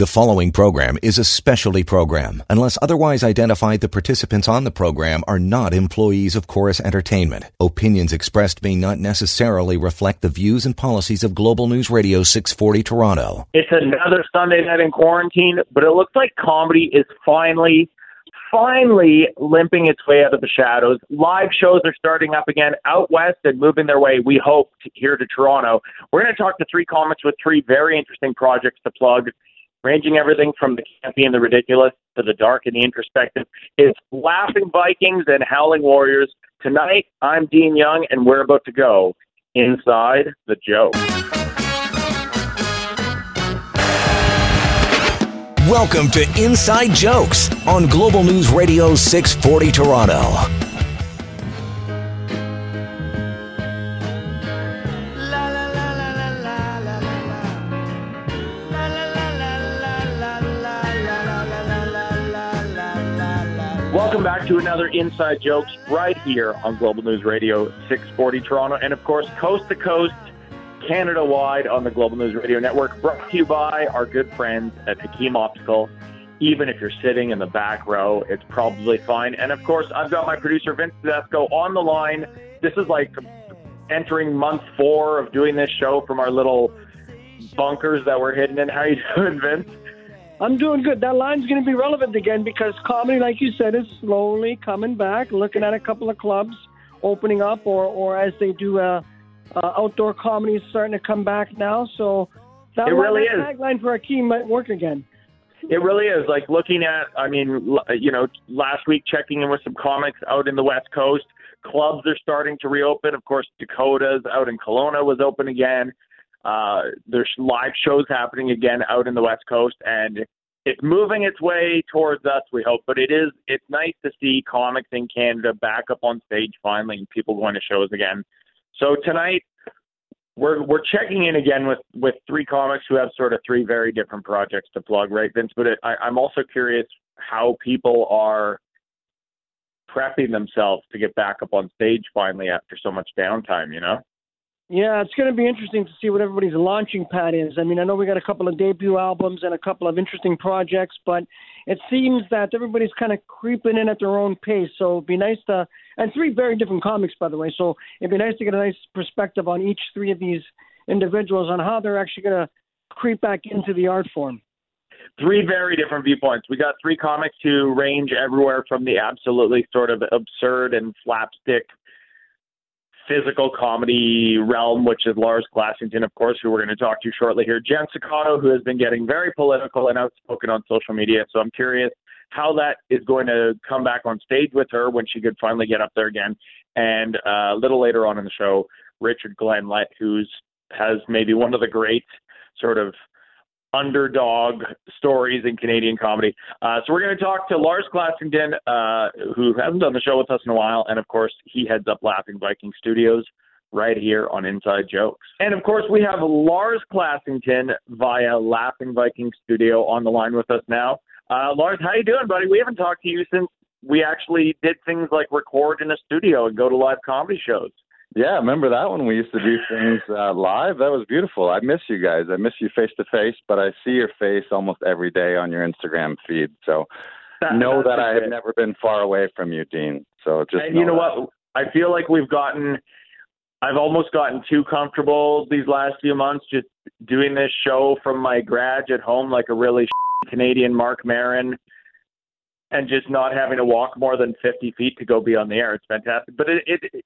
The following program is a specialty program. Unless otherwise identified, the participants on the program are not employees of Corus Entertainment. Opinions expressed may not necessarily reflect the views and policies of Global News Radio 640 Toronto. It's another Sunday night in quarantine, but it looks like comedy is finally, finally limping its way out of the shadows. Live shows are starting up again out west and moving their way, we hope, here to Toronto. We're going to talk to three comics with three very interesting projects to plug ranging everything from the campy and the ridiculous to the dark and the introspective. It's Laughing Vikings and Howling Warriors. Tonight, I'm Dean Young, and we're about to go inside the joke. Welcome to Inside Jokes on Global News Radio 640 Toronto. Welcome back to another Inside Jokes right here on Global News Radio 640 Toronto, and of course, coast to coast, Canada wide on the Global News Radio Network. Brought to you by our good friends at Hakim Optical. Even if you're sitting in the back row, it's probably fine. And of course, I've got my producer Vince Tedesco on the line. This is like entering month four of doing this show from our little bunkers that we're hidden in. How you doing, Vince? I'm doing good. That line's going to be relevant again because comedy, like you said, is slowly coming back. Looking at a couple of clubs opening up, or or as they do, uh, uh, outdoor comedy is starting to come back now. So that It really is. tagline for Hakim might work again. It really is. Like looking at, I mean, you know, last week checking in with some comics out in the West Coast. Clubs are starting to reopen. Of course, Dakota's out in Kelowna was open again. Uh, there's live shows happening again out in the West Coast, and it's moving its way towards us. We hope, but it is. It's nice to see comics in Canada back up on stage finally, and people going to shows again. So tonight, we're we're checking in again with with three comics who have sort of three very different projects to plug, right, Vince? But it, I, I'm also curious how people are prepping themselves to get back up on stage finally after so much downtime. You know? Yeah, it's going to be interesting to see what everybody's launching pad is. I mean, I know we got a couple of debut albums and a couple of interesting projects, but it seems that everybody's kind of creeping in at their own pace. So it'd be nice to, and three very different comics, by the way. So it'd be nice to get a nice perspective on each three of these individuals on how they're actually going to creep back into the art form. three very different viewpoints. We got three comics who range everywhere from the absolutely sort of absurd and slapstick physical comedy realm, which is Lars Classington, of course, who we're going to talk to shortly here. Jen Sakato, who has been getting very political and outspoken on social media. So I'm curious how that is going to come back on stage with her when she could finally get up there again. And uh, a little later on in the show, Richard Glen Lett, who's has maybe one of the great sort of underdog stories in Canadian comedy. Uh, so we're going to talk to Lars Classington, uh, who hasn't done the show with us in a while, and of course he heads up Laughing Viking Studios right here on Inside Jokes. And of course we have Lars Classington via Laughing Viking Studio on the line with us now. Uh, Lars, how you doing, buddy? We haven't talked to you since we actually did things like record in a studio and go to live comedy shows. Yeah, remember that one? We used to do things uh, live. That was beautiful. I miss you guys. I miss you face to face, but I see your face almost every day on your Instagram feed. So know that I have never been far away from you, Dean. So just and you know that. what? I feel like we've gotten, I've almost gotten too comfortable these last few months just doing this show from my garage at home like a really Canadian Marc Maron and just not having to walk more than 50 feet to go be on the air. It's fantastic. But it, it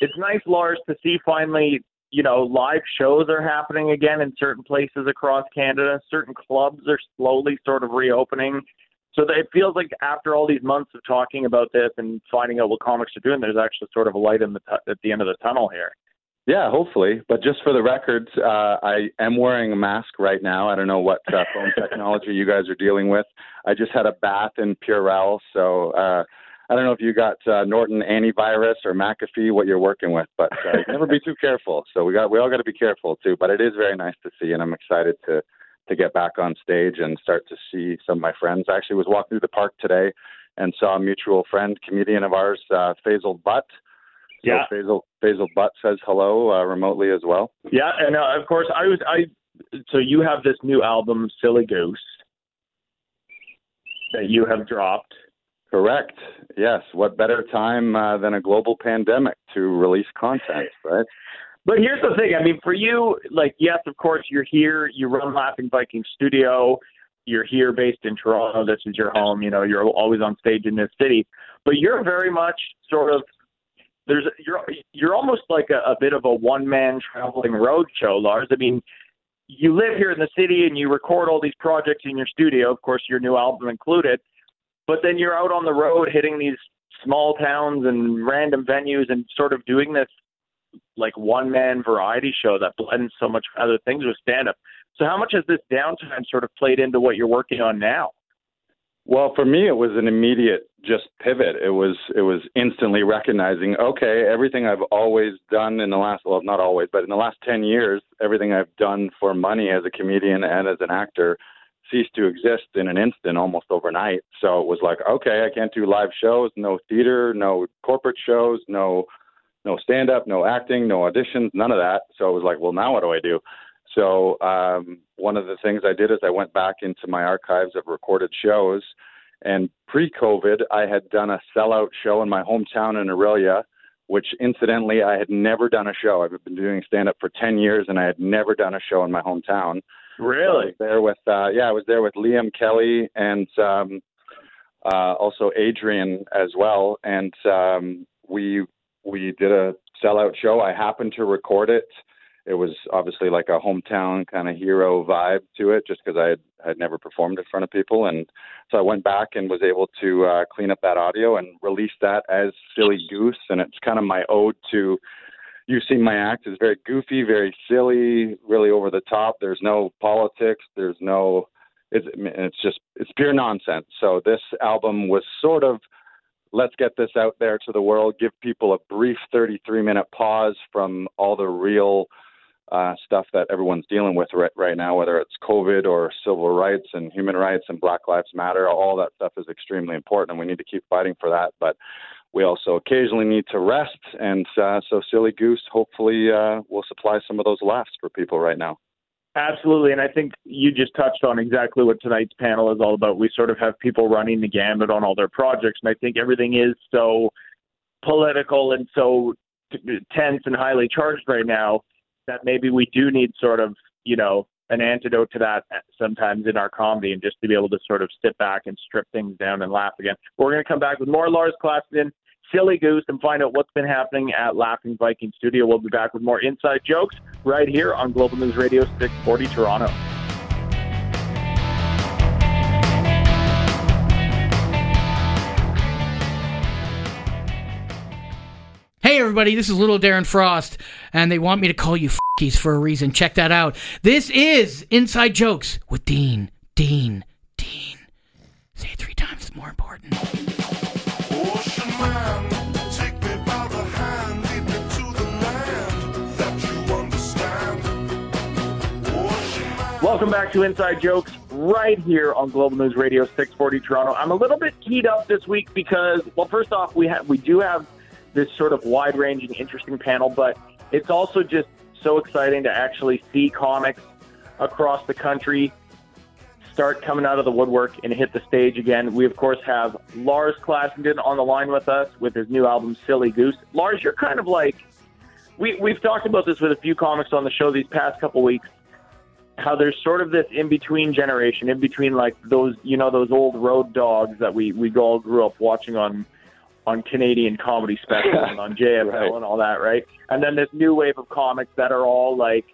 it's nice, Lars, to see finally, you know, live shows are happening again in certain places across Canada. Certain clubs are slowly sort of reopening. So that it feels like after all these months of talking about this and finding out what comics are doing, there's actually sort of a light in the tu- at the end of the tunnel here. Yeah, hopefully. But just for the record, uh, I am wearing a mask right now. I don't know what uh, phone technology you guys are dealing with. I just had a bath in Purell, so uh, I don't know if you got uh, Norton antivirus or McAfee, what you're working with, but uh, never be too careful. So we got we all got to be careful too. But it is very nice to see, and I'm excited to to get back on stage and start to see some of my friends. I actually was walking through the park today and saw a mutual friend, comedian of ours, uh, Faisal Butt. So Yeah. Faisal Faisal Butt says hello uh, remotely as well. Yeah, and uh, of course I was I. So you have this new album, Silly Goose. that you have dropped. Correct. Yes. What better time uh, than a global pandemic to release content, right? But here's the thing. I mean, for you, like, yes, of course, you're here. You run Laughing Viking Studio. You're here, based in Toronto. This is your home. You know, you're always on stage in this city. But you're very much sort of there's you're you're almost like a, a bit of a one man traveling road show, Lars. I mean, you live here in the city and you record all these projects in your studio, of course, your new album included. But then you're out on the road hitting these small towns and random venues and sort of doing this like one man variety show that blends so much other things with stand up. So how much has this downtime sort of played into what you're working on now? Well, for me, it was an immediate just pivot. It was it was instantly recognizing, okay, everything I've always done in the last well, not always, but in the last ten years, everything I've done for money as a comedian and as an actor ceased to exist in an instant, almost overnight. So it was like, okay, I can't do live shows, no theater, no corporate shows, no no stand up, no acting, no auditions, none of that. So it was like, well, now what do I do? So um, one of the things I did is I went back into my archives of recorded shows. And pre-COVID, I had done a sellout show in my hometown in Orillia, which incidentally I had never done a show. I've been doing stand-up for ten years, and I had never done a show in my hometown. Really? So there with uh, yeah, I was there with Liam Kelly and um, uh, also Adrian as well, and um, we we did a sellout show. I happened to record it it was obviously like a hometown kind of hero vibe to it, just because I had, had never performed in front of people, and so I went back and was able to uh, clean up that audio and release that as Silly Goose, and it's kind of my ode to. You've seen my act; is very goofy, very silly, really over the top. There's no politics. There's no. It's it's just it's pure nonsense. So this album was sort of let's get this out there to the world, give people a brief 33 minute pause from all the real uh, stuff that everyone's dealing with right, right now, whether it's COVID or civil rights and human rights and Black Lives Matter. All that stuff is extremely important, and we need to keep fighting for that. But we also occasionally need to rest, and uh, so Silly Goose hopefully uh, will supply some of those laughs for people right now. Absolutely, and I think you just touched on exactly what tonight's panel is all about. We sort of have people running the gambit on all their projects, and I think everything is so political and so tense and highly charged right now that maybe we do need sort of, you know, an antidote to that sometimes in our comedy and just to be able to sort of sit back and strip things down and laugh again. We're going to come back with more Lars Classington, Silly Goose, and find out what's been happening at Laughing Viking Studio. We'll be back with more inside jokes right here on Global News Radio 640 Toronto. Hey, everybody, this is Little Darren Frost, and they want me to call you f***ies for a reason. Check that out. This is Inside Jokes with Dean. Dean. Dean. Say it three times, it's more important. Welcome back to Inside Jokes right here on Global News Radio 640 Toronto. I'm a little bit keyed up this week because, well, first off, we have we do have this sort of wide ranging, interesting panel, but it's also just so exciting to actually see comics across the country start coming out of the woodwork and hit the stage again. We, of course, have Lars Classington on the line with us with his new album, Silly Goose. Lars, you're kind of like, we, we've talked about this with a few comics on the show these past couple weeks, how there's sort of this in between generation, in between like those, you know, those old road dogs that we, we all grew up watching on on Canadian comedy specials and on JFL right. and all that, right? And then this new wave of comics that are all like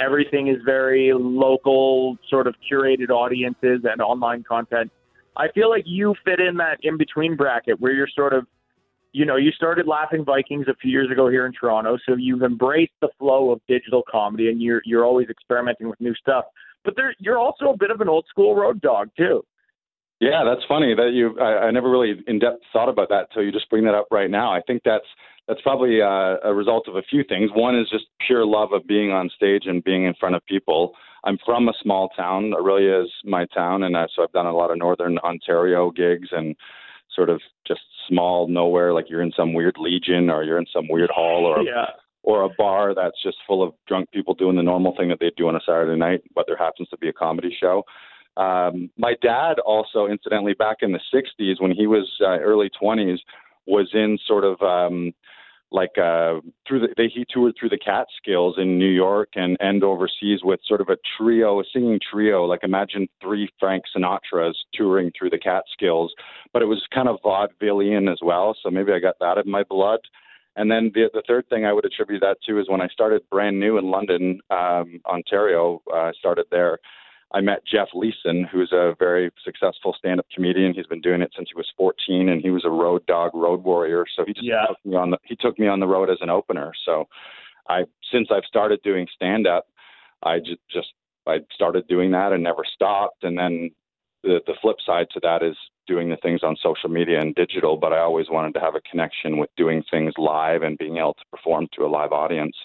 everything is very local, sort of curated audiences and online content. I feel like you fit in that in between bracket where you're sort of, you know, you started Laughing Vikings a few years ago here in Toronto, so you've embraced the flow of digital comedy and you're you're always experimenting with new stuff. But there, you're also a bit of an old school road dog too. Yeah, that's funny that you. I, I never really in depth thought about that until you just bring that up right now. I think that's that's probably uh, a result of a few things. One is just pure love of being on stage and being in front of people. I'm from a small town. Orillia is my town, and uh, so I've done a lot of Northern Ontario gigs and sort of just small nowhere, like you're in some weird Legion or you're in some weird hall or yeah. or a bar that's just full of drunk people doing the normal thing that they do on a Saturday night, but there happens to be a comedy show. Um, my dad also, incidentally, back in the '60s when he was uh, early 20s, was in sort of um, like uh, through the they, he toured through the Catskills in New York and and overseas with sort of a trio, a singing trio. Like imagine three Frank Sinatras touring through the Catskills, but it was kind of vaudevillian as well. So maybe I got that in my blood. And then the the third thing I would attribute that to is when I started brand new in London, um, Ontario. I uh, started there. I met Jeff Leeson, who's a very successful stand-up comedian. He's been doing it since he was 14, and he was a road dog, road warrior. So he just yeah. took me on the he took me on the road as an opener. So I since I've started doing stand-up, I just just I started doing that and never stopped. And then the the flip side to that is doing the things on social media and digital. But I always wanted to have a connection with doing things live and being able to perform to a live audience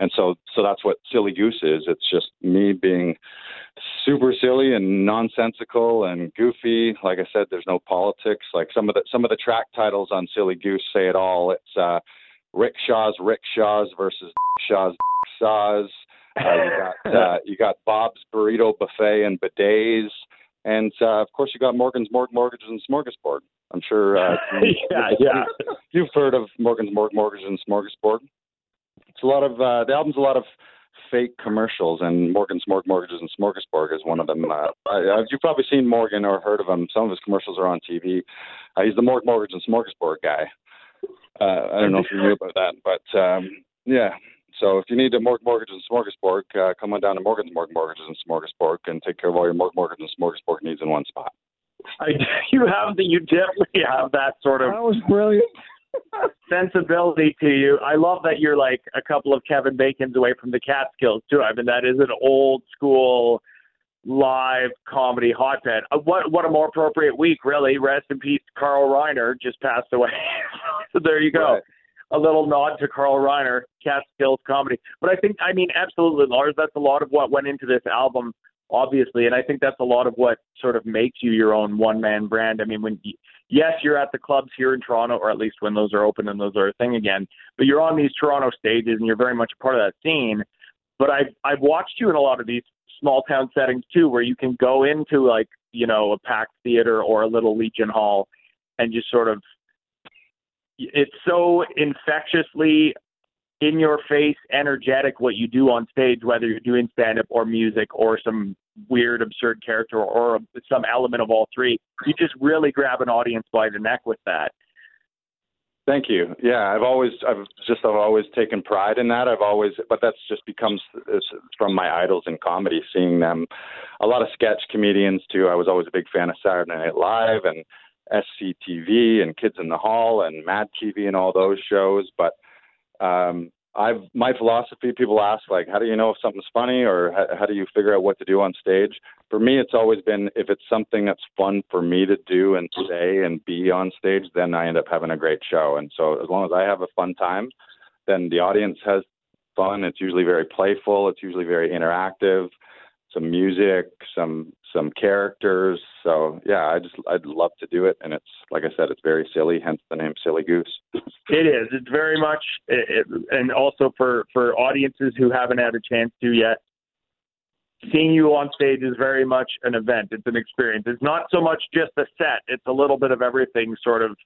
and so so that's what silly goose is. It's just me being super silly and nonsensical and goofy. Like i said there's no politics. Like some of the some of the track titles on silly goose say it all. It's uh rickshaws rickshaws versus shaws saws uh, you got uh, you got bob's burrito buffet and bidets. And uh, of course you got morgan's morg mortgages and smorgasbord. I'm sure uh, yeah yeah. you've heard of morgan's morg mortgages and smorgasbord it's a lot of uh, the album's a lot of fake commercials, and Morgan Smorg Mortgages and Smorgasbord is one of them. Uh, I, you've probably seen Morgan or heard of him. Some of his commercials are on TV. Uh, he's the Morg Mortgage and Smorgasbord guy. Uh, I don't know if you knew about that, but um, yeah. So if you need a Morg Mortgage and Smorgasbord, uh, come on down to Morgan's Morg Mortgages and Smorgasbord and take care of all your Morg Mortgage and Smorgasbord needs in one spot. I, you have the, you definitely have that sort of. That was brilliant sensibility to you. I love that you're like a couple of Kevin Bacon's away from the Catskills too. I mean, that is an old school live comedy hotbed. Uh, what what a more appropriate week, really. Rest in peace, Carl Reiner just passed away. so there you go. Right. A little nod to Carl Reiner, Catskills comedy. But I think, I mean, absolutely, Lars. That's a lot of what went into this album obviously. And I think that's a lot of what sort of makes you your own one man brand. I mean, when yes, you're at the clubs here in Toronto, or at least when those are open and those are a thing again, but you're on these Toronto stages and you're very much a part of that scene. But I've I've watched you in a lot of these small town settings too, where you can go into like you know a packed theater or a little Legion Hall and just sort of it's so infectiously in your face, energetic what you do on stage, whether you're doing stand up or music or some weird, absurd character or some element of all three. You just really grab an audience by the neck with that. Thank you. Yeah, I've always, I've just, I've always taken pride in that. I've always, but that's just becomes from my idols in comedy, seeing them, a lot of sketch comedians too. I was always a big fan of Saturday Night Live and SCTV and Kids in the Hall and Mad TV and all those shows. But um, I've my philosophy. People ask like, how do you know if something's funny, or how, how do you figure out what to do on stage? For me, it's always been if it's something that's fun for me to do and say and be on stage, then I end up having a great show. And so as long as I have a fun time, then the audience has fun. It's usually very playful. It's usually very interactive some music, some some characters. So yeah, I just I'd love to do it, and it's like I said, it's very silly, hence the name Silly Goose. it is. It's very much, it, and also for for audiences who haven't had a chance to yet. Seeing you on stage is very much an event. It's an experience. It's not so much just a set. It's a little bit of everything, sort of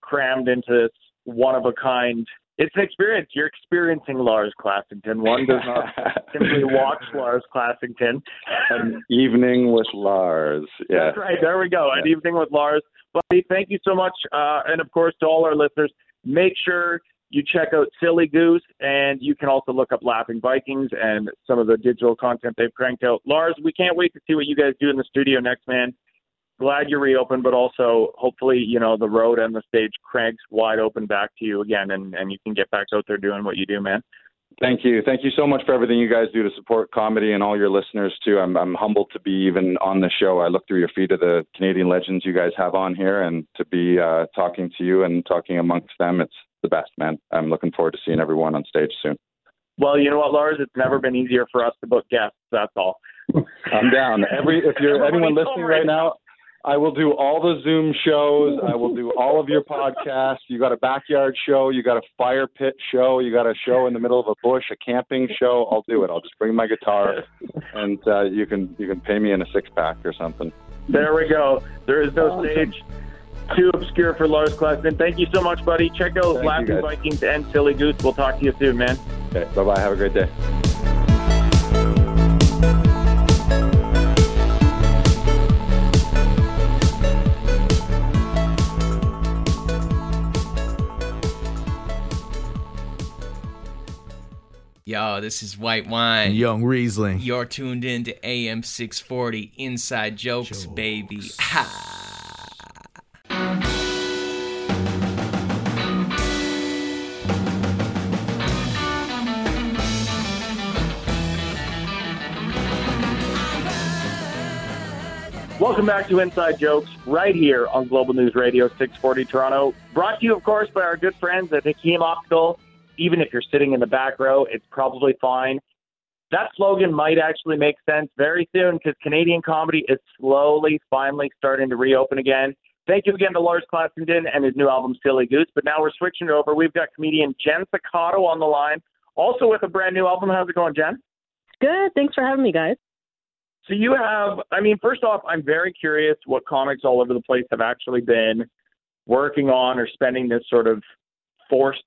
crammed into this one of a kind it's an experience. You're experiencing Lars Classington. One does not simply watch Lars Classington. An evening with Lars. Yeah. That's right. There we go. An evening with Lars. Buddy, thank you so much. Uh, and of course, to all our listeners, make sure you check out Silly Goose, and you can also look up Laughing Vikings and some of the digital content they've cranked out. Lars, we can't wait to see what you guys do in the studio next, man glad you reopened, but also hopefully, you know, the road and the stage cranks wide open back to you again and, and you can get back out there doing what you do, man. Thank you. Thank you so much for everything you guys do to support comedy and all your listeners too. I'm I'm humbled to be even on the show. I look through your feed of the Canadian legends you guys have on here and to be uh, talking to you and talking amongst them. It's the best, man. I'm looking forward to seeing everyone on stage soon. Well, you know what, Lars? It's never been easier for us to book guests. That's all. I'm down. Every if you're anyone listening right now, I will do all the Zoom shows. I will do all of your podcasts. You got a backyard show. You got a fire pit show. You got a show in the middle of a bush, a camping show. I'll do it. I'll just bring my guitar, and uh, you can you can pay me in a six pack or something. There we go. There is no stage too obscure for Lars Classington. Thank you so much, buddy. Check out Thank Laughing. Vikings and Silly Goose. We'll talk to you soon, man. Okay, bye bye. Have a great day. Yo, this is White Wine. And Young Riesling. You're tuned in to AM 640 Inside Jokes, baby. Ha! Welcome back to Inside Jokes, right here on Global News Radio 640 Toronto. Brought to you, of course, by our good friends at Hakim Optical. Even if you're sitting in the back row, it's probably fine. That slogan might actually make sense very soon because Canadian comedy is slowly, finally starting to reopen again. Thank you again to Lars Classington and his new album, Silly Goose. But now we're switching it over. We've got comedian Jen Sakato on the line, also with a brand new album. How's it going, Jen? Good. Thanks for having me, guys. So you have, I mean, first off, I'm very curious what comics all over the place have actually been working on or spending this sort of forced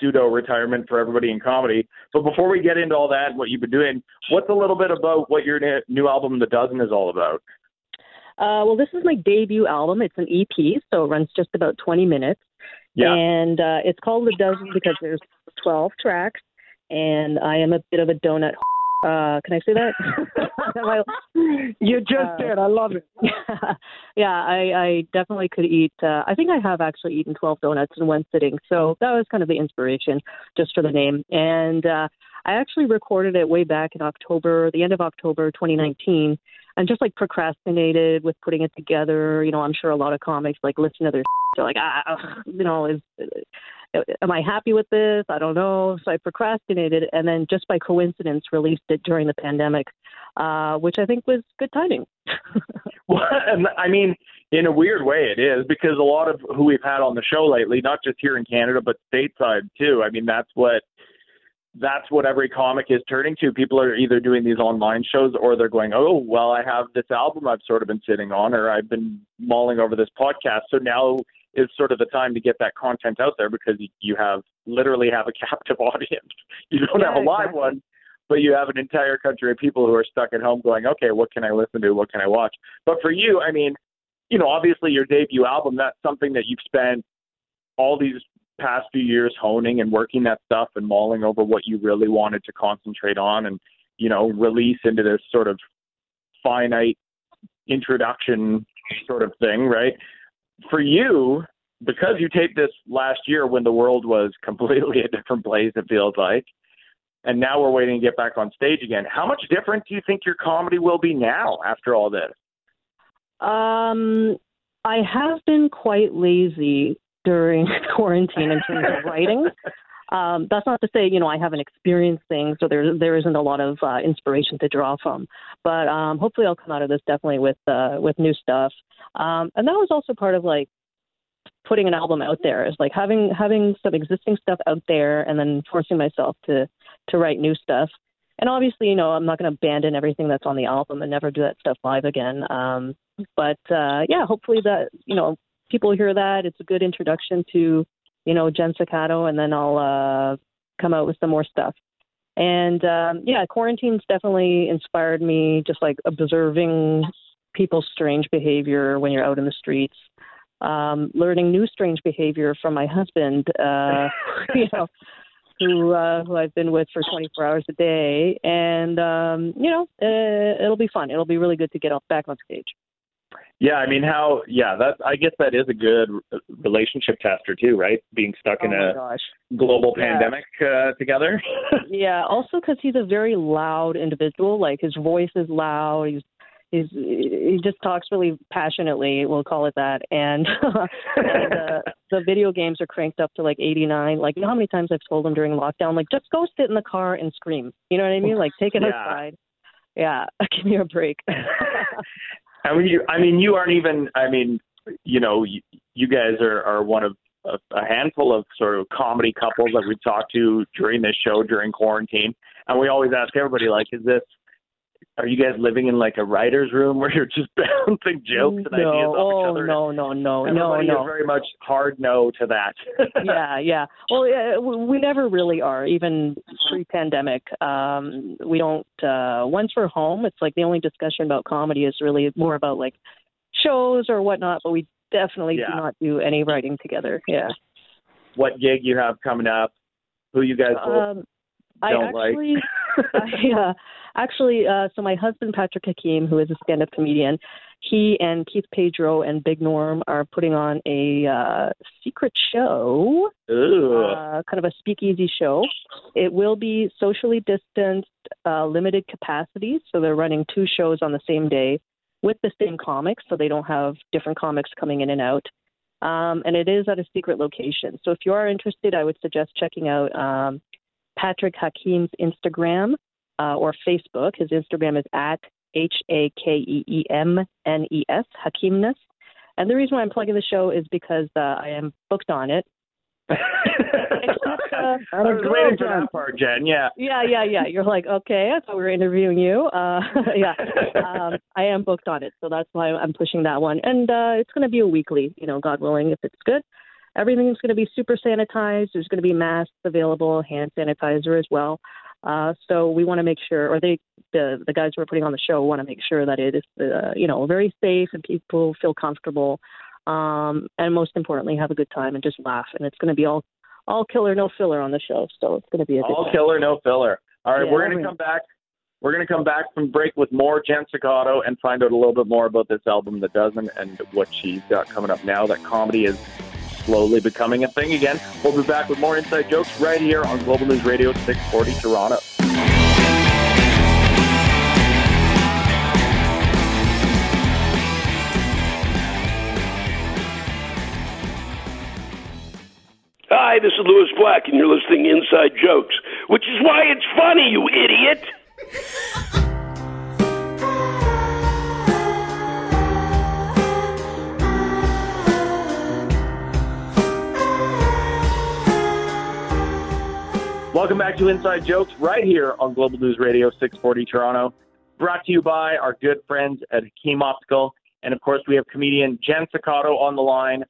pseudo retirement for everybody in comedy. But before we get into all that, what you've been doing, what's a little bit about what your new album, The Dozen, is all about? Uh, well, this is my debut album. It's an EP, so it runs just about 20 minutes. Yeah. And uh, it's called The Dozen because there's 12 tracks, and I am a bit of a donut. Uh, can I say that? You just Uh, did. I love it. yeah, I, I definitely could eat. Uh, I think I have actually eaten 12 donuts in one sitting. So that was kind of the inspiration just for the name. And uh, I actually recorded it way back in October, the end of October 2019, and just like procrastinated with putting it together. You know, I'm sure a lot of comics like listen to their they're like, ah, ugh, you know, is am I happy with this? I don't know. So I procrastinated, and then just by coincidence released it during the pandemic, uh, which I think was good timing. Well, I mean, in a weird way, it is because a lot of who we've had on the show lately, not just here in Canada, but stateside too. I mean, that's what that's what every comic is turning to. People are either doing these online shows or they're going, "Oh, well, I have this album I've sort of been sitting on, or I've been mulling over this podcast." So now is sort of the time to get that content out there because you- have literally have a captive audience. You don't Yeah, have a live exactly. one, but you have an entire country of people who are stuck at home going, okay, what can I listen to? What can I watch? But for you, I mean, you know, obviously your debut album, that's something that you've spent all these past few years honing and working that stuff and mulling over what you really wanted to concentrate on and, you know, release into this sort of finite introduction sort of thing, right? For you, because you taped this last year when the world was completely a different place, it feels like, and now we're waiting to get back on stage again. How much different do you think your comedy will be now after all this? Um, I have been quite lazy during quarantine in terms of writing. Um, that's not to say, you know, I haven't experienced things, so there there isn't a lot of uh, inspiration to draw from. But um, hopefully, I'll come out of this definitely with uh, with new stuff. Um, and that was also part of like putting an album out there is like having having some existing stuff out there and then forcing myself to to write new stuff. And obviously, you know, I'm not going to abandon everything that's on the album and never do that stuff live again. Um, but uh, yeah, hopefully that you know people hear that it's a good introduction to you know Jen Sakato, and then I'll uh, come out with some more stuff. And um, yeah, quarantine's definitely inspired me, just like observing people's strange behavior when you're out in the streets, um, learning new strange behavior from my husband, uh, you know, who uh, who I've been with for 24 hours a day, and um, you know, uh, it'll be fun. It'll be really good to get off back on stage. Yeah, I mean, how? Yeah, that I guess that is a good relationship tester too, right? Being stuck in oh my a gosh. global Yeah. pandemic uh, together. Yeah, also because he's a very loud individual. Like his voice is loud. He's he's he just talks really passionately. We'll call it that. And, and uh, the video games are cranked up to like 89. Like you know how many times I've told him during lockdown, like just go sit in the car and scream. You know what I mean? Like take it Yeah. outside. Yeah, give me a break. I mean, you, I mean, you aren't even. I mean, you know, you, you guys are are one of a, a handful of sort of comedy couples that we talked to during this show during quarantine, and we always ask everybody like, is this are you guys living in like a writer's room where you're just bouncing jokes and no, ideas off oh, each other? no, no, no, no, everybody no. is very much hard no to that. yeah, yeah. Well, yeah, we never really are, even pre-pandemic. Um, we don't. Uh, once we're home, it's like the only discussion about comedy is really more about like shows or whatnot. But we definitely Yeah. do not do any writing together. Yeah. what gig you have coming up? Who you guys Um, don't like? actually, I, uh, actually, uh, so my husband Patrick Hakim, who is a stand-up comedian, he and Keith Pedro and Big Norm are putting on a uh, secret show. Uh, kind of a speakeasy show. It will be socially distanced, uh, limited capacity. So they're running two shows on the same day with the same comics, so they don't have different comics coming in and out. Um, and it is at a secret location. So if you are interested, I would suggest checking out um, Patrick Hakim's Instagram uh, or Facebook. His Instagram is at H A K E E M N E S, Hakimness. And the reason why I'm plugging the show is because uh, I am booked on it. Except, uh, I was waiting for that part, Jen. Yeah. Yeah, yeah, yeah. You're like, okay, I thought we were interviewing you. Uh, yeah, um, I am booked on it, so that's why I'm pushing that one. And uh, it's going to be a weekly, you know, God willing, if it's good. Everything's going to be super sanitized. There's going to be masks available, hand sanitizer as well. Uh, so we want to make sure, or they, the the guys who are putting on the show, want to make sure that it is, uh, you know, very safe and people feel comfortable, um, and most importantly, have a good time and just laugh. And it's going to be all all killer, no filler on the show. So it's going to be a All time. killer, no filler. All right, Yeah, we're gonna come back. We're gonna come back from break with more Jen Sakato and find out a little bit more about this album that doesn't and what she's got coming up now. That comedy is slowly becoming a thing again. We'll be back with more inside jokes right here on Global News Radio 640 Toronto. Hi, this is Lewis Black, and you're listening to Inside Jokes, which is why it's funny, you idiot. Welcome back to Inside Jokes right here on Global News Radio 640 Toronto. Brought to you by our good friends at Hakim Optical. And of course, we have comedian Jen Sakato on the line,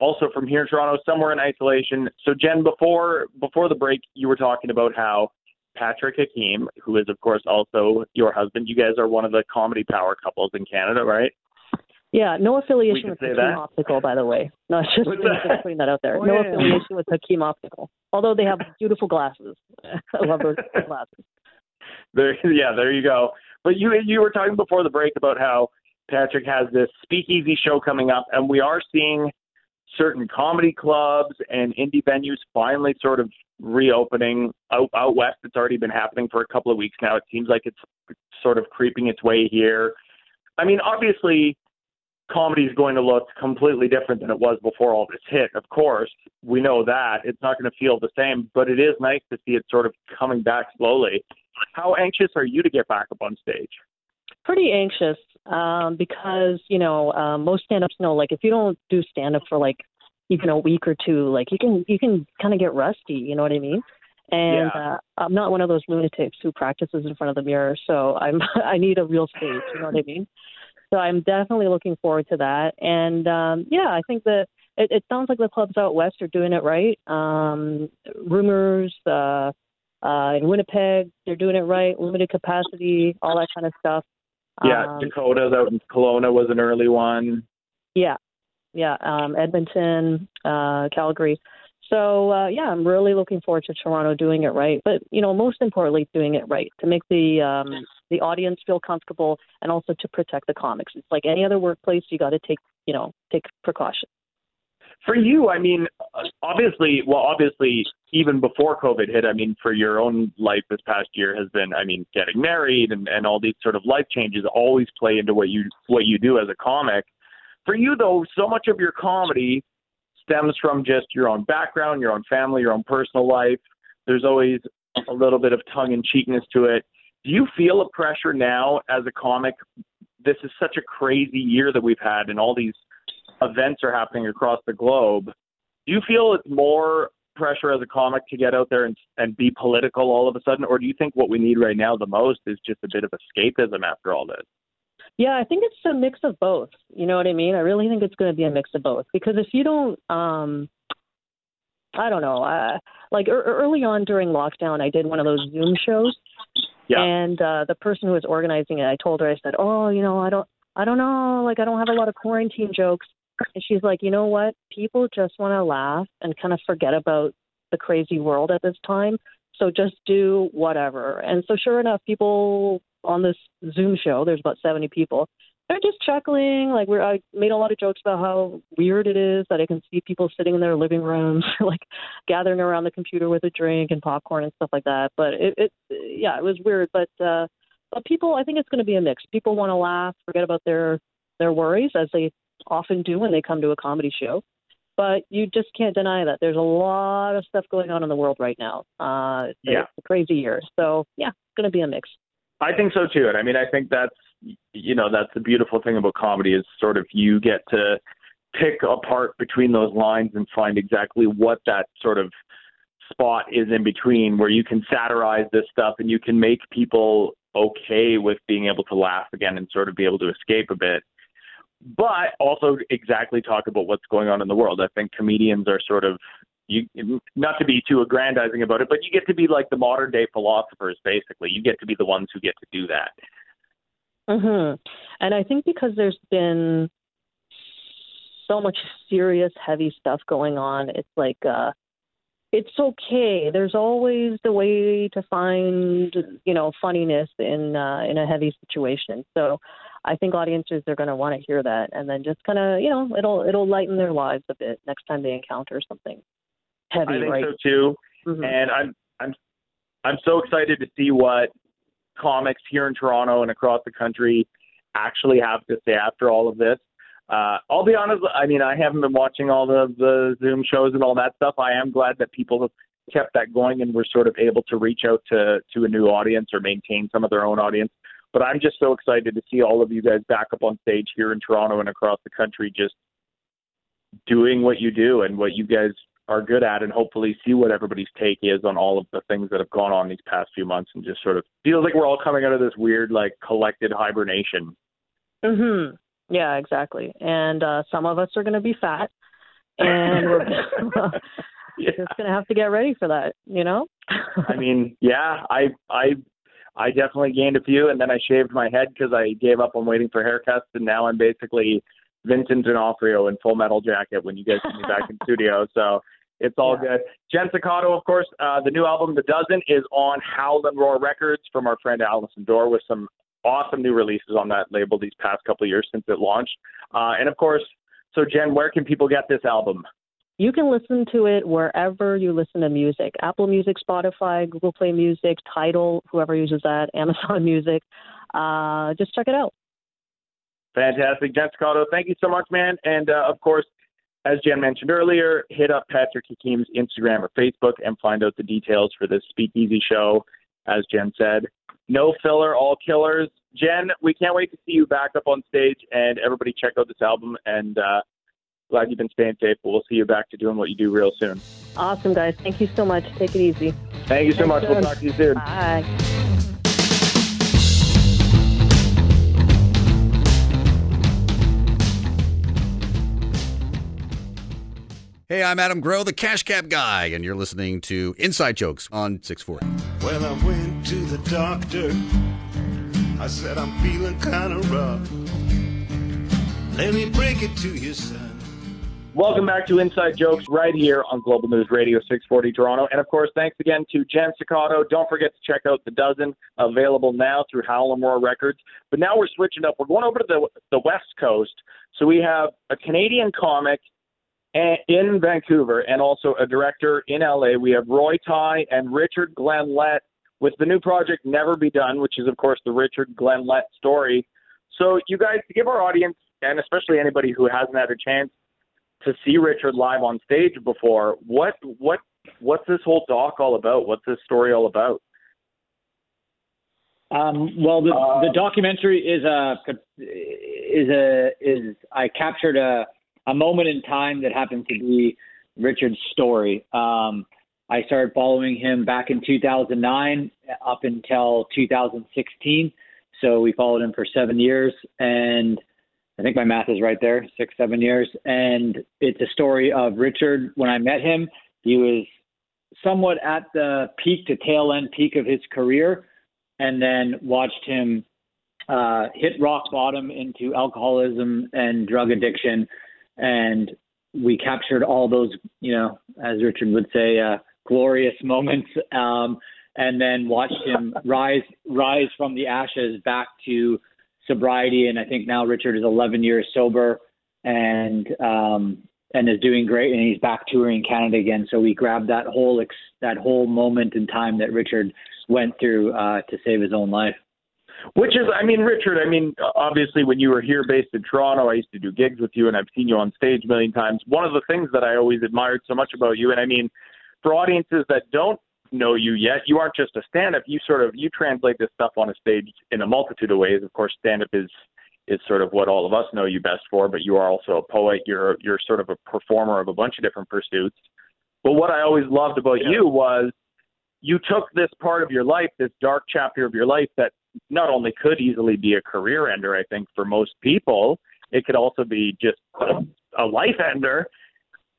also from here in Toronto, somewhere in isolation. So, Jen, before before the break, you were talking about how Patrick Hakeem, who is, of course, also your husband, you guys are one of the comedy power couples in Canada, right? Yeah, no affiliation with Hakim that? Optical, by the way. No, it's just, putting that out there. Oh, no yeah. affiliation with Hakim Optical, although they have beautiful glasses. I love those glasses. There, yeah, there you go. But you you were talking before the break about how Patrick has this speakeasy show coming up, and we are seeing certain comedy clubs and indie venues finally sort of reopening out, out west. It's already been happening for a couple of weeks now. It seems like it's sort of creeping its way here. I mean, obviously, comedy is going to look completely different than it was before all this hit. Of course, we know that it's not going to feel the same, but it is nice to see it sort of coming back slowly. How anxious are you to get back up on stage? Pretty anxious um, because you know uh, most stand-ups know like if you don't do stand-up for like even a week or two, like you can you can kind of get rusty. You know what I mean? And Yeah. uh, I'm not one of those lunatics who practices in front of the mirror, so I'm I need a real stage. You know what I mean? So I'm definitely looking forward to that. And um, yeah, I think that it, it sounds like the clubs out west are doing it right. Um, rumors uh, uh, in Winnipeg, they're doing it right. Limited capacity, all that kind of stuff. Yeah, Um, Dakota's out in Kelowna was an early one. yeah, yeah. Um, Edmonton, uh, Calgary. So uh, yeah, I'm really looking forward to Toronto doing it right. But you know, most importantly, doing it right to make the um, the audience feel comfortable and also to protect the comics. It's like any other workplace. You got to take you know take precautions. For you, I mean, obviously, well, obviously, even before COVID hit, I mean, for your own life this past year has been, I mean, getting married and, and all these sort of life changes always play into what you what you do as a comic. For you, though, so much of your comedy stems from just your own background, your own family, your own personal life. There's always a little bit of tongue in cheekness to it. Do you feel a pressure now as a comic this is such a crazy year that we've had, and all these events are happening across the globe. Do you feel it's more pressure as a comic to get out there and, and be political all of a sudden, or do you think what we need right now the most is just a bit of escapism after all this? Yeah, I think it's a mix of both. You know what I mean? I really think it's going to be a mix of both because if you don't, um, I don't know, uh, like er- early on during lockdown, I did one of those Zoom shows, Yeah. and uh, the person who was organizing it, I told her, I said, "Oh, you know, I don't, I don't know, like I don't have a lot of quarantine jokes." And she's like, "You know what? People just want to laugh and kind of forget about the crazy world at this time. So just do whatever." And so, sure enough, people on this Zoom show, there's about 70 people. They're just chuckling. Like we're, I made a lot of jokes about how weird it is that I can see people sitting in their living rooms, like gathering around the computer with a drink and popcorn and stuff like that. But it, it yeah, it was weird. But uh, but people, I think it's going to be a mix. People want to laugh, forget about their their worries, as they often do when they come to a comedy show. But you just can't deny that there's a lot of stuff going on in the world right now. Uh, Yeah. it's a crazy year. So yeah, it's going to be a mix. I think so too. And I mean, I think that's you know that's the beautiful thing about comedy is sort of you get to pick apart between those lines and find exactly what that sort of spot is in between where you can satirize this stuff and you can make people okay with being able to laugh again and sort of be able to escape a bit but also exactly talk about what's going on in the world i think comedians are sort of you not to be too aggrandizing about it but you get to be like the modern day philosophers basically you get to be the ones who get to do that hmm And I think because there's been so much serious, heavy stuff going on, it's like uh, it's okay. There's always the way to find, you know, funniness in uh, in a heavy situation. So I think audiences are going to want to hear that, and then just kind of, you know, it'll it'll lighten their lives a bit next time they encounter something heavy, I think right? so too. Mhm. And I'm I'm I'm so excited to see what comics here in Toronto and across the country actually have to say after all of this. Uh, I'll be honest. I mean, I haven't been watching all the the Zoom shows and all that stuff. I am glad that people have kept that going and were sort of able to reach out to to a new audience or maintain some of their own audience. But I'm just so excited to see all of you guys back up on stage here in Toronto and across the country, just doing what you do and what you guys are good at, and hopefully see what everybody's take is on all of the things that have gone on these past few months, and just sort of feels like we're all coming out of this weird, like, collected hibernation. Mhm. Yeah, exactly. And uh, some of us are going to be fat, and we're just going to have to get ready for that. You know. I mean, yeah, I I I definitely gained a few, and then I shaved my head because I gave up on waiting for haircuts, and now I'm basically Vincent D'Onofrio in Full Metal Jacket when you guys see me back in studio. So it's all good. Jen Sakato, of course, uh, the new album, The Dozen, is on Howl and Roar Records from our friend Allison Dore with some awesome new releases on that label these past couple of years since it launched. Uh, and of course, so Jen, where can people get this album? You can listen to it wherever you listen to music Apple Music, Spotify, Google Play Music, Tidal, whoever uses that, Amazon Music. Uh, just check it out. Fantastic. Jen Sakato, thank you so much, man. And uh, of course, as Jen mentioned earlier, hit up Patrick Hakim's Instagram or Facebook and find out the details for this speakeasy show. As Jen said, no filler, all killers. Jen, we can't wait to see you back up on stage and everybody check out this album and uh, glad you've been staying safe. But we'll see you back to doing what you do real soon. Awesome, guys. Thank you so much. Take it easy. Thank you so much. We'll talk to you soon. Bye. Hey, I'm Adam Growe, the Cash Cab Guy, and you're listening to Inside Jokes on 640. Well, I went to the doctor. I said, I'm feeling kind of rough. Let me break it to you, son. Welcome back to Inside Jokes right here on Global News Radio 640 Toronto. And of course, thanks again to Jen Sakato. Don't forget to check out The Dozen, available now through Howl and Roar Records. But now we're switching up. We're going over to the, the West Coast. So we have a Canadian comic a- in Vancouver and also a director in LA. We have Roy Tighe and Richard Glen Lett with the new project Never Be Done, which is, of course, the Richard Glen Lett story. So, you guys, to give our audience, and especially anybody who hasn't had a chance to see Richard live on stage before, what what what's this whole doc all about? What's this story all about? Um, well, the, the documentary is a is a is I captured a a moment in time that happened to be Richard's story. Um, I started following him back in 2009 up until 2016. So we followed him for seven years, and I think my math is right there, six seven years. And it's a story of Richard. When I met him, he was somewhat at the peak to tail end peak of his career and then watched him uh, hit rock bottom into alcoholism and drug addiction. And we captured all those, you know, as Richard would say, uh, glorious moments. Um, and then watched him rise rise from the ashes back to sobriety. And I think now Richard is 11 years sober and um, and is doing great. And he's back touring Canada again. So we grabbed that whole ex- that whole moment in time that Richard went through uh, to save his own life. Which is, I mean, Richard, I mean, obviously, when you were here based in Toronto, I used to do gigs with you and I've seen you on stage a million times. One of the things that I always admired so much about you, and I mean, for audiences that don't know you yet, you aren't just a stand up. You sort of, you translate this stuff on a stage in a multitude of ways. Of course, stand up is, is sort of what all of us know you best for, but you are also a poet. You're, you're sort of a performer of a bunch of different pursuits. But what I always loved about yeah. you was you took this part of your life, this dark chapter of your life that not only could easily be a career ender, I think, for most people, it could also be just a, life ender.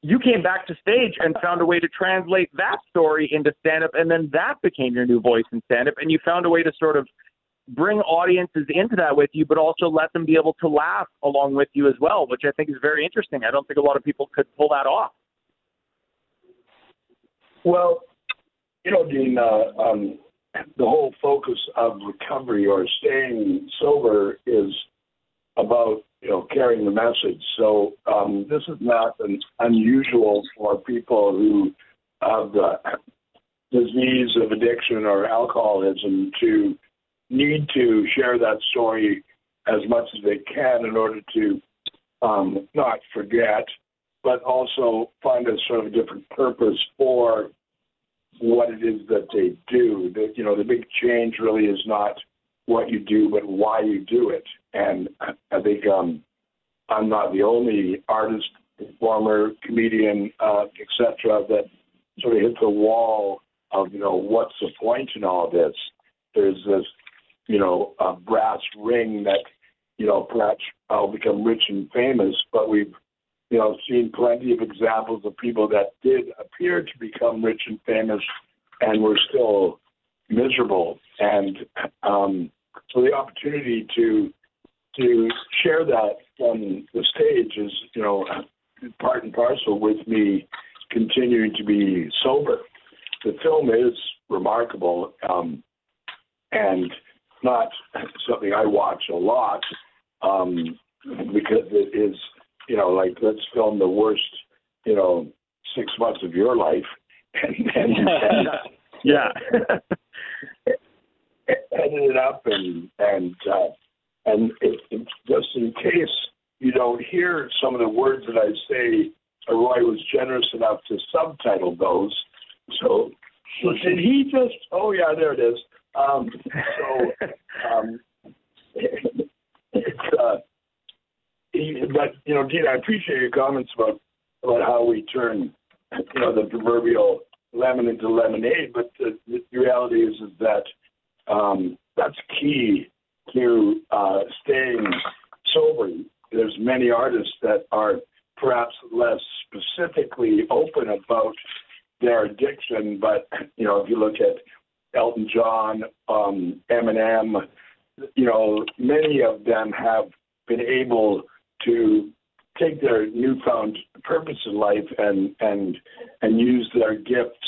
You came back to stage and found a way to translate that story into stand up, and then that became your new voice in stand up, and you found a way to sort of bring audiences into that with you, but also let them be able to laugh along with you as well, which I think is very interesting. I don't think a lot of people could pull that off. Well, you know, Dean, uh, um, the whole focus of recovery or staying sober is about you know carrying the message. So um, this is not an unusual for people who have the disease of addiction or alcoholism to need to share that story as much as they can in order to um, not forget, but also find a sort of different purpose for what it is that they do. The, you know, the big change really is not what you do, but why you do it. And I think um, I'm not the only artist, performer, comedian, uh, etc., that sort of hit the wall of you know what's the point in all this. There's this you know a brass ring that you know perhaps I'll become rich and famous, but we've you know, seen plenty of examples of people that did appear to become rich and famous and were still miserable. And um, so the opportunity to to share that on the stage is, you know, part and parcel with me continuing to be sober. The film is remarkable um, and not something I watch a lot um, because it is you know, like let's film the worst, you know, six months of your life, and and yeah, edit it up and and uh, and it, it, just in case you don't hear some of the words that I say, Roy was generous enough to subtitle those. So, so did he just? Oh yeah, there it is. Um, so um, it's. Uh, but you know, Dean, I appreciate your comments about about how we turn, you know, the proverbial lemon into lemonade. But the, the reality is, is that um, that's key to uh, staying sober. There's many artists that are perhaps less specifically open about their addiction, but you know, if you look at Elton John, um, Eminem, you know, many of them have been able to take their newfound purpose in life and and and use their gifts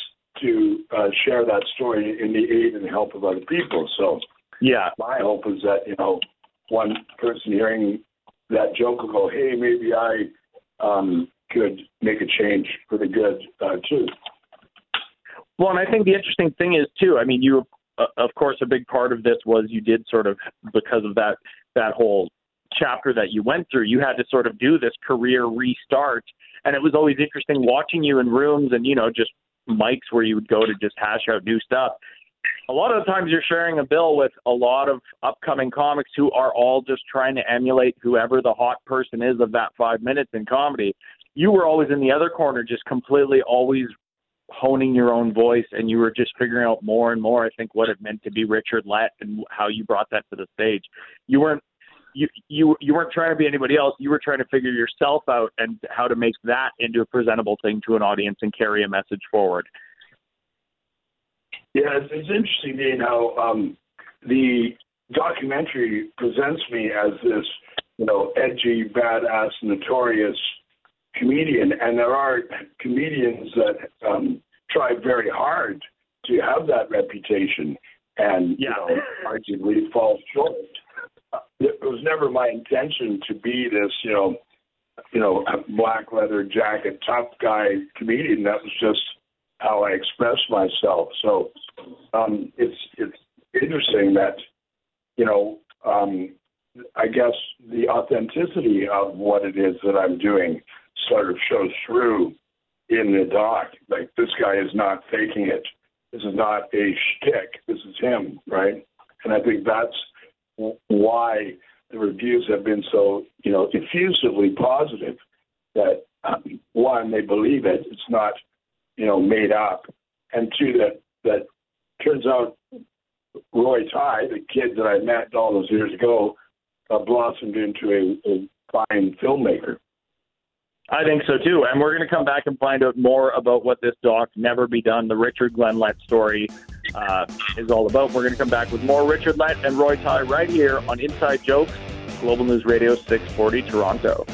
to uh, share that story in the aid and help of other people. So, yeah, my hope is that you know one person hearing that joke will go, "Hey, maybe I um, could make a change for the good uh, too." Well, and I think the interesting thing is too. I mean, you, uh, of course, a big part of this was you did sort of because of that that whole chapter that you went through, you had to sort of do this career restart. And it was always interesting watching you in rooms and, you know, just mics where you would go to just hash out new stuff. a lot of the times you're sharing a bill with a lot of upcoming comics who are all just trying to emulate whoever the hot person is of that five minutes in comedy. You were always in the other corner, just completely always honing your own voice, and you were just figuring out more and more. I think what it meant to be Richard Lett and how you brought that to the stage. You weren't you you you weren't trying to be anybody else. You were trying to figure yourself out and how to make that into a presentable thing to an audience and carry a message forward. Yeah, it's, it's interesting, Dean, how um, the documentary presents me as this, you know, edgy, badass, notorious comedian, and there are comedians that um, try very hard to have that reputation, and yeah. you know, arguably fall short. It was never my intention to be this, you know, you know, black leather jacket, tough guy comedian. That was just how I express myself. So um, it's it's interesting that you know um, I guess the authenticity of what it is that I'm doing sort of shows through in the doc. Like this guy is not faking it. This is not a shtick. This is him, right? And I think that's why the reviews have been so you know effusively positive. That um, one, they believe it. It's not you know, made up, and two that that turns out Roy Tighe, the kid that I met all those years ago, uh, blossomed into a, a fine filmmaker. I think so too. And we're going to come back and find out more about what this doc, Never Be Done, the Richard Glen Lett story, uh, is all about. We're going to come back with more Richard Lett and Roy Tighe right here on Inside Jokes, Global News Radio 640 Toronto.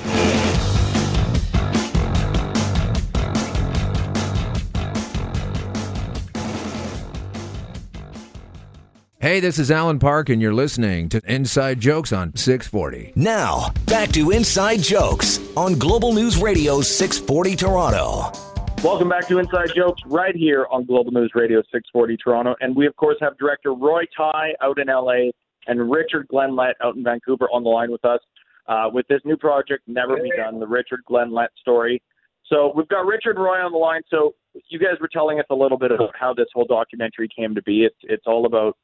Hey, this is Alan Park, and you're listening to Inside Jokes on 640. Now, back to Inside Jokes on Global News Radio 640 Toronto. Welcome back to Inside Jokes right here on Global News Radio 640 Toronto. And we, of course, have director Roy Tighe out in LA and Richard Glen Lett out in Vancouver on the line with us uh, with this new project, Never Be Done, the Richard Glen Lett story. So we've got Richard Roy on the line. So you guys were telling us a little bit about how this whole documentary came to be. It's, it's all about,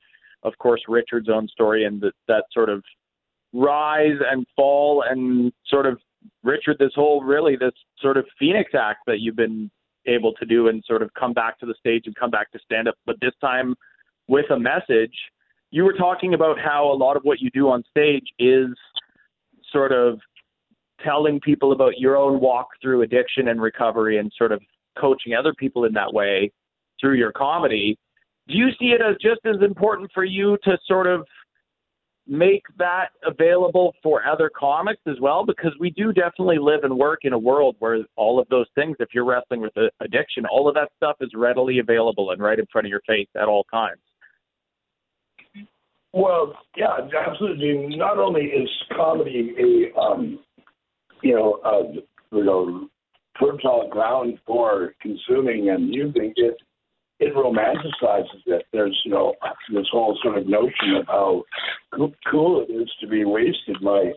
of course, Richard's own story and the, that sort of rise and fall and sort of Richard, this whole really this sort of Phoenix act that you've been able to do and sort of come back to the stage and come back to stand up, but this time with a message. You were talking about how a lot of what you do on stage is sort of telling people about your own walk through addiction and recovery and sort of coaching other people in that way through your comedy. Do you see it as just as important for you to sort of make that available for other comics as well because we do definitely live and work in a world where all of those things if you're wrestling with addiction all of that stuff is readily available and right in front of your face at all times Well, yeah, absolutely. Not only is comedy a um, you know a you know fertile ground for consuming and using it, it romanticizes it. There's you know this whole sort of notion of how cool it is to be wasted. My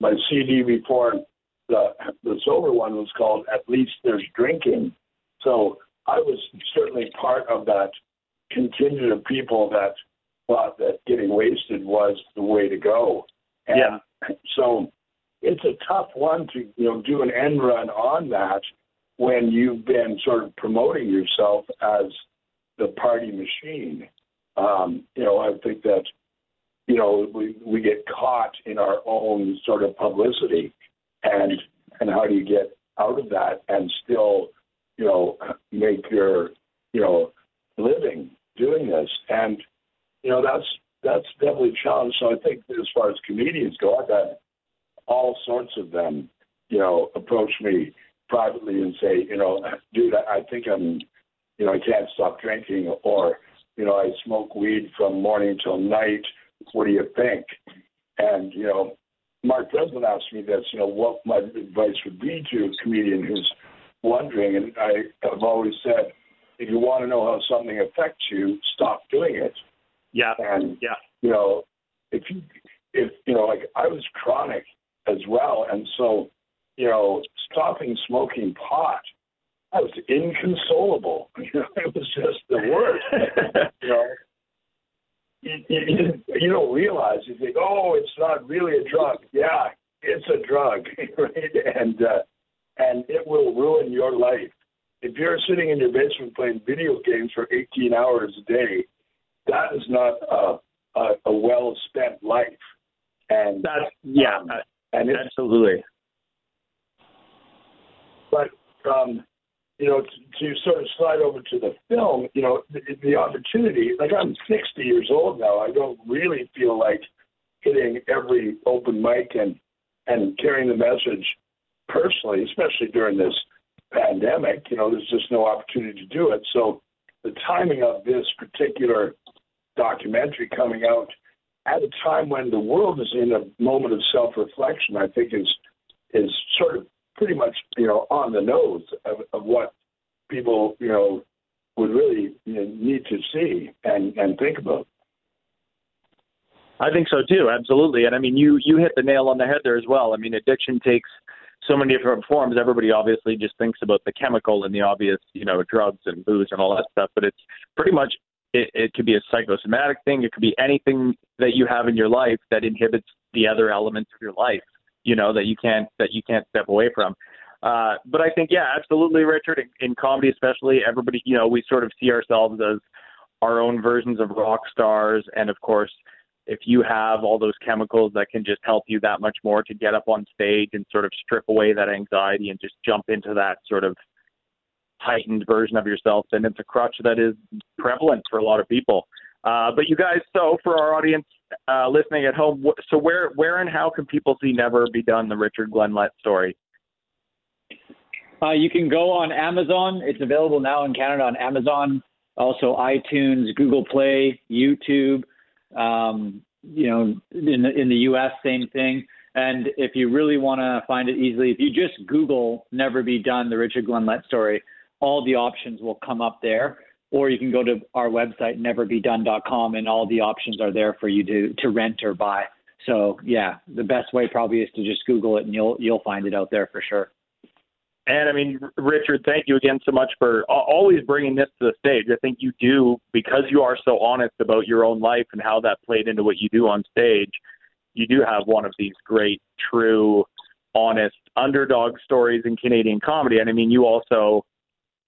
my CD before the the sober one was called "At Least There's Drinking," so I was certainly part of that contingent of people that thought that getting wasted was the way to go. And Yeah. so it's a tough one to you know do an end run on that when you've been sort of promoting yourself as the party machine. Um, you know, I think that you know we we get caught in our own sort of publicity, and and how do you get out of that and still you know make your you know living doing this and you know that's that's definitely a challenge. So I think as far as comedians go, I've had all sorts of them, you know, approach me privately and say, you know, dude, I, I think I'm, you know, I can't stop drinking, or you know, I smoke weed from morning till night. What do you think? And you know, Mark Breslin asked me this, you know, what my advice would be to a comedian who's wondering, and I have always said, if you want to know how something affects you, stop doing it. Yeah. And yeah. you know, if you if you know, like I was chronic as well, and so you know, stopping smoking pot, I was inconsolable. You know, it was just the worst. you know, you, you, you don't realize. You think, oh, it's not really a drug. Yeah, it's a drug, right? And uh, and it will ruin your life. If you're sitting in your basement playing video games for 18 hours a day, that is not a, a, a well spent life. And that's yeah, um, and absolutely. But um, you know, to, to sort of slide over to the film, you know, the, the opportunity. Like I'm 60 years old now. I don't really feel like hitting every open mic and and carrying the message personally, especially during this pandemic. You know, there's just no opportunity to do it. So the timing of this particular documentary coming out at a time when the world is in a moment of self-reflection, I think is is sort of pretty much you know on the nose of, of what people you know would really you know, need to see and and think about. I think so too, absolutely. And I mean, you you hit the nail on the head there as well. I mean, addiction takes so many different forms. Everybody obviously just thinks about the chemical and the obvious, you know, drugs and booze and all that stuff, but it's pretty much it, it could be a psychosomatic thing. It could be anything that you have in your life that inhibits the other elements of your life. You know that you can't that you can't step away from. Uh, but I think yeah, absolutely, Richard. In, in comedy, especially, everybody you know we sort of see ourselves as our own versions of rock stars, and of course, if you have all those chemicals that can just help you that much more to get up on stage and sort of strip away that anxiety and just jump into that sort of heightened version of yourself, then it's a crutch that is prevalent for a lot of people. Uh, but you guys, so for our audience uh, listening at home, so where, where and how can people see Never Be Done, the Richard Glen Lett story? Uh, you can go on Amazon. It's available now in Canada on Amazon, also iTunes, Google Play, YouTube. Um, you know, in the, in the U.S., same thing. And if you really want to find it easily, if you just Google "Never Be Done," the Richard Glen Lett story, all the options will come up there. Or you can go to our website, neverbedone.com, and all the options are there for you to to rent or buy. So yeah, the best way probably is to just Google it, and you'll you'll find it out there for sure. And I mean, Richard, thank you again so much for always bringing this to the stage. I think you do because you are so honest about your own life and how that played into what you do on stage. You do have one of these great, true, honest underdog stories in Canadian comedy. And I mean, you also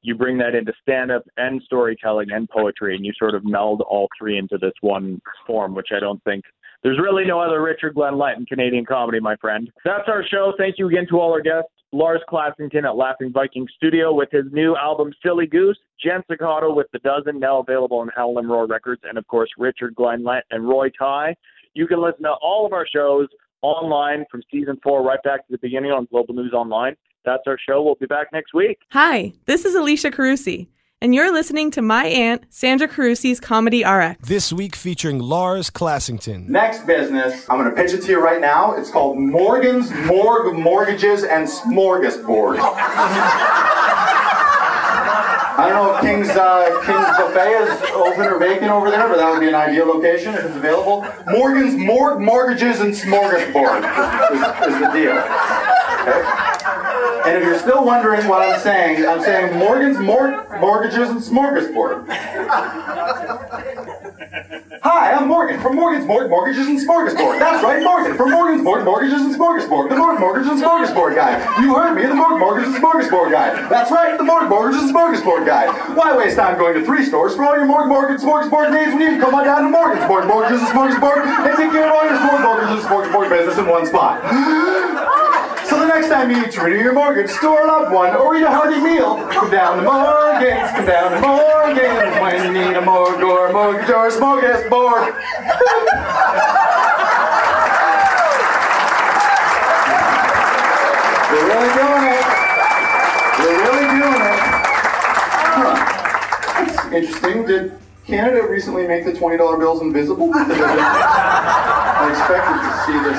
you bring that into stand up and storytelling and poetry, and you sort of meld all three into this one form, which I don't think there's really no other Richard Glen Lett in Canadian comedy, my friend. That's our show. Thank you again to all our guests. Lars Classington at Laughing Viking Studio with his new album Silly Goose, Jen Sakato with The Dozen, now available on Howl and Roar Records, and of course Richard Glen Glenlett and Roy Tighe. You can listen to all of our shows online from season four right back to the beginning on Global News Online. That's our show. We'll be back next week. Hi, this is Alicia Carusi and you're listening to my aunt, Sandra Carusi's Comedy RX. This week featuring Lars Classington. Next business, I'm going to pitch it to you right now. It's called Morgan's Morg Mortgages and Smorgasbord. I don't know if King's uh, King's Buffet is open or vacant over there, but that would be an ideal location if it's available. Morgan's Morg Mortgages and Smorgasbord is, is the deal. Okay? And if you're still wondering what I'm saying, I'm saying Morgan's mor- Mortgages and Smorgasbord. Hi, I'm Morgan from Morgan's Mort- Mortgages and Smorgasbord. That's right, Morgan from Morgan's Mort- Mortgages and Smorgasbord. The Morgan Mortgages and Smorgasbord guy. You heard me, the Morgan Mortgages and Smorgasbord guy. That's right, the Morgan Mortgages and Smorgasbord guy. Why waste time going to three stores for all your Morgan Mortgage Smorgasbord needs when you can come on down to Morgan's Morgan Mortgages and Smorgasbord and take care of all your Morgan Mortgages and Smorgasbord business in one spot. Next time you need to renew your mortgage, store a loved one, or eat a hearty meal, come down to Morgan's, come down to Morgan's when you need a mortgage or mortgage or a smorgasbord. We're really doing it. We're really doing it. Interesting. Did Canada recently make the $20 bills invisible? I expected to see this